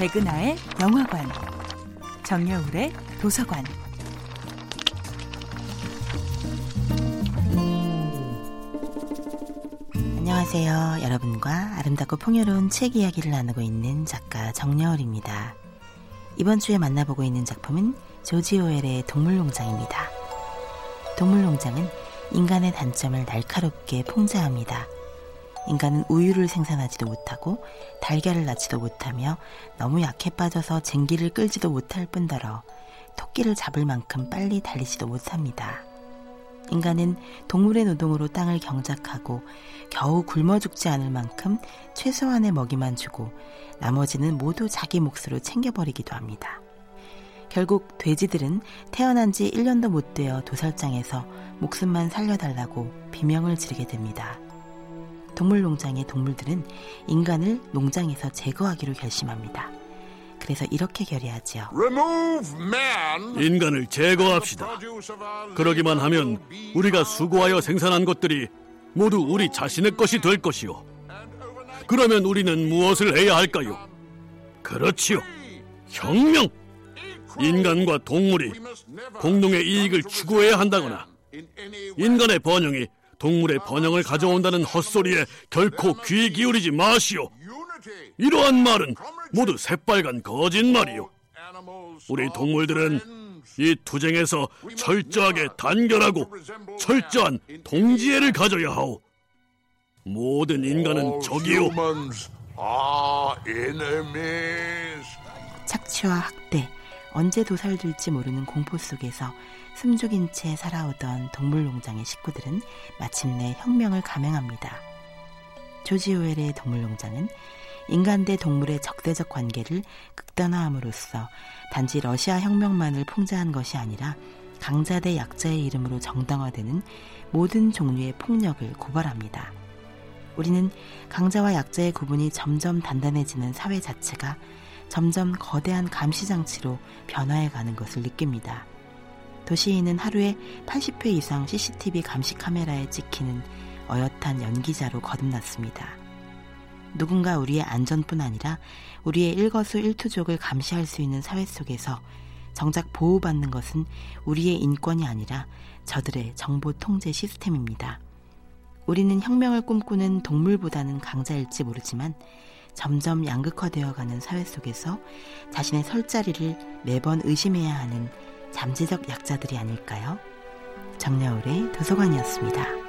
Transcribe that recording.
백은하의 영화관, 정여울의 도서관. 안녕하세요. 여러분과 아름답고 풍요로운 책 이야기를 나누고 있는 작가 정여울입니다. 이번 주에 만나보고 있는 작품은 조지 오웰의 동물농장입니다. 동물농장은 인간의 단점을 날카롭게 풍자합니다. 인간은 우유를 생산하지도 못하고 달걀을 낳지도 못하며 너무 약해 빠져서 쟁기를 끌지도 못할 뿐더러 토끼를 잡을 만큼 빨리 달리지도 못합니다. 인간은 동물의 노동으로 땅을 경작하고 겨우 굶어 죽지 않을 만큼 최소한의 먹이만 주고 나머지는 모두 자기 몫으로 챙겨버리기도 합니다. 결국 돼지들은 태어난 지 1년도 못 되어 도살장에서 목숨만 살려달라고 비명을 지르게 됩니다. 동물농장의 동물들은 인간을 농장에서 제거하기로 결심합니다. 그래서 이렇게 결의하지요. 인간을 제거합시다. 그러기만 하면 우리가 수고하여 생산한 것들이 모두 우리 자신의 것이 될 것이요. 그러면 우리는 무엇을 해야 할까요? 그렇지요. 혁명! 인간과 동물이 공동의 이익을 추구해야 한다거나 인간의 번영이 동물의 번영을 가져온다는 헛소리에 결코 귀 기울이지 마시오. 이러한 말은 모두 새빨간 거짓말이요. 우리 동물들은 이 투쟁에서 철저하게 단결하고 철저한 동지애를 가져야 하오. 모든 인간은 적이요. 착취와 학대, 언제 도살될지 모르는 공포 속에서 숨죽인 채 살아오던 동물농장의 식구들은 마침내 혁명을 감행합니다. 조지 오웰의 동물농장은 인간 대 동물의 적대적 관계를 극단화함으로써 단지 러시아 혁명만을 풍자한 것이 아니라 강자 대 약자의 이름으로 정당화되는 모든 종류의 폭력을 고발합니다. 우리는 강자와 약자의 구분이 점점 단단해지는 사회 자체가 점점 거대한 감시장치로 변화해가는 것을 느낍니다. 도시인은 하루에 80회 이상 CCTV 감시 카메라에 찍히는 어엿한 연기자로 거듭났습니다. 누군가 우리의 안전뿐 아니라 우리의 일거수일투족을 감시할 수 있는 사회 속에서 정작 보호받는 것은 우리의 인권이 아니라 저들의 정보 통제 시스템입니다. 우리는 혁명을 꿈꾸는 동물보다는 강자일지 모르지만 점점 양극화되어가는 사회 속에서 자신의 설 자리를 매번 의심해야 하는 잠재적 약자들이 아닐까요? 정여울의 도서관이었습니다.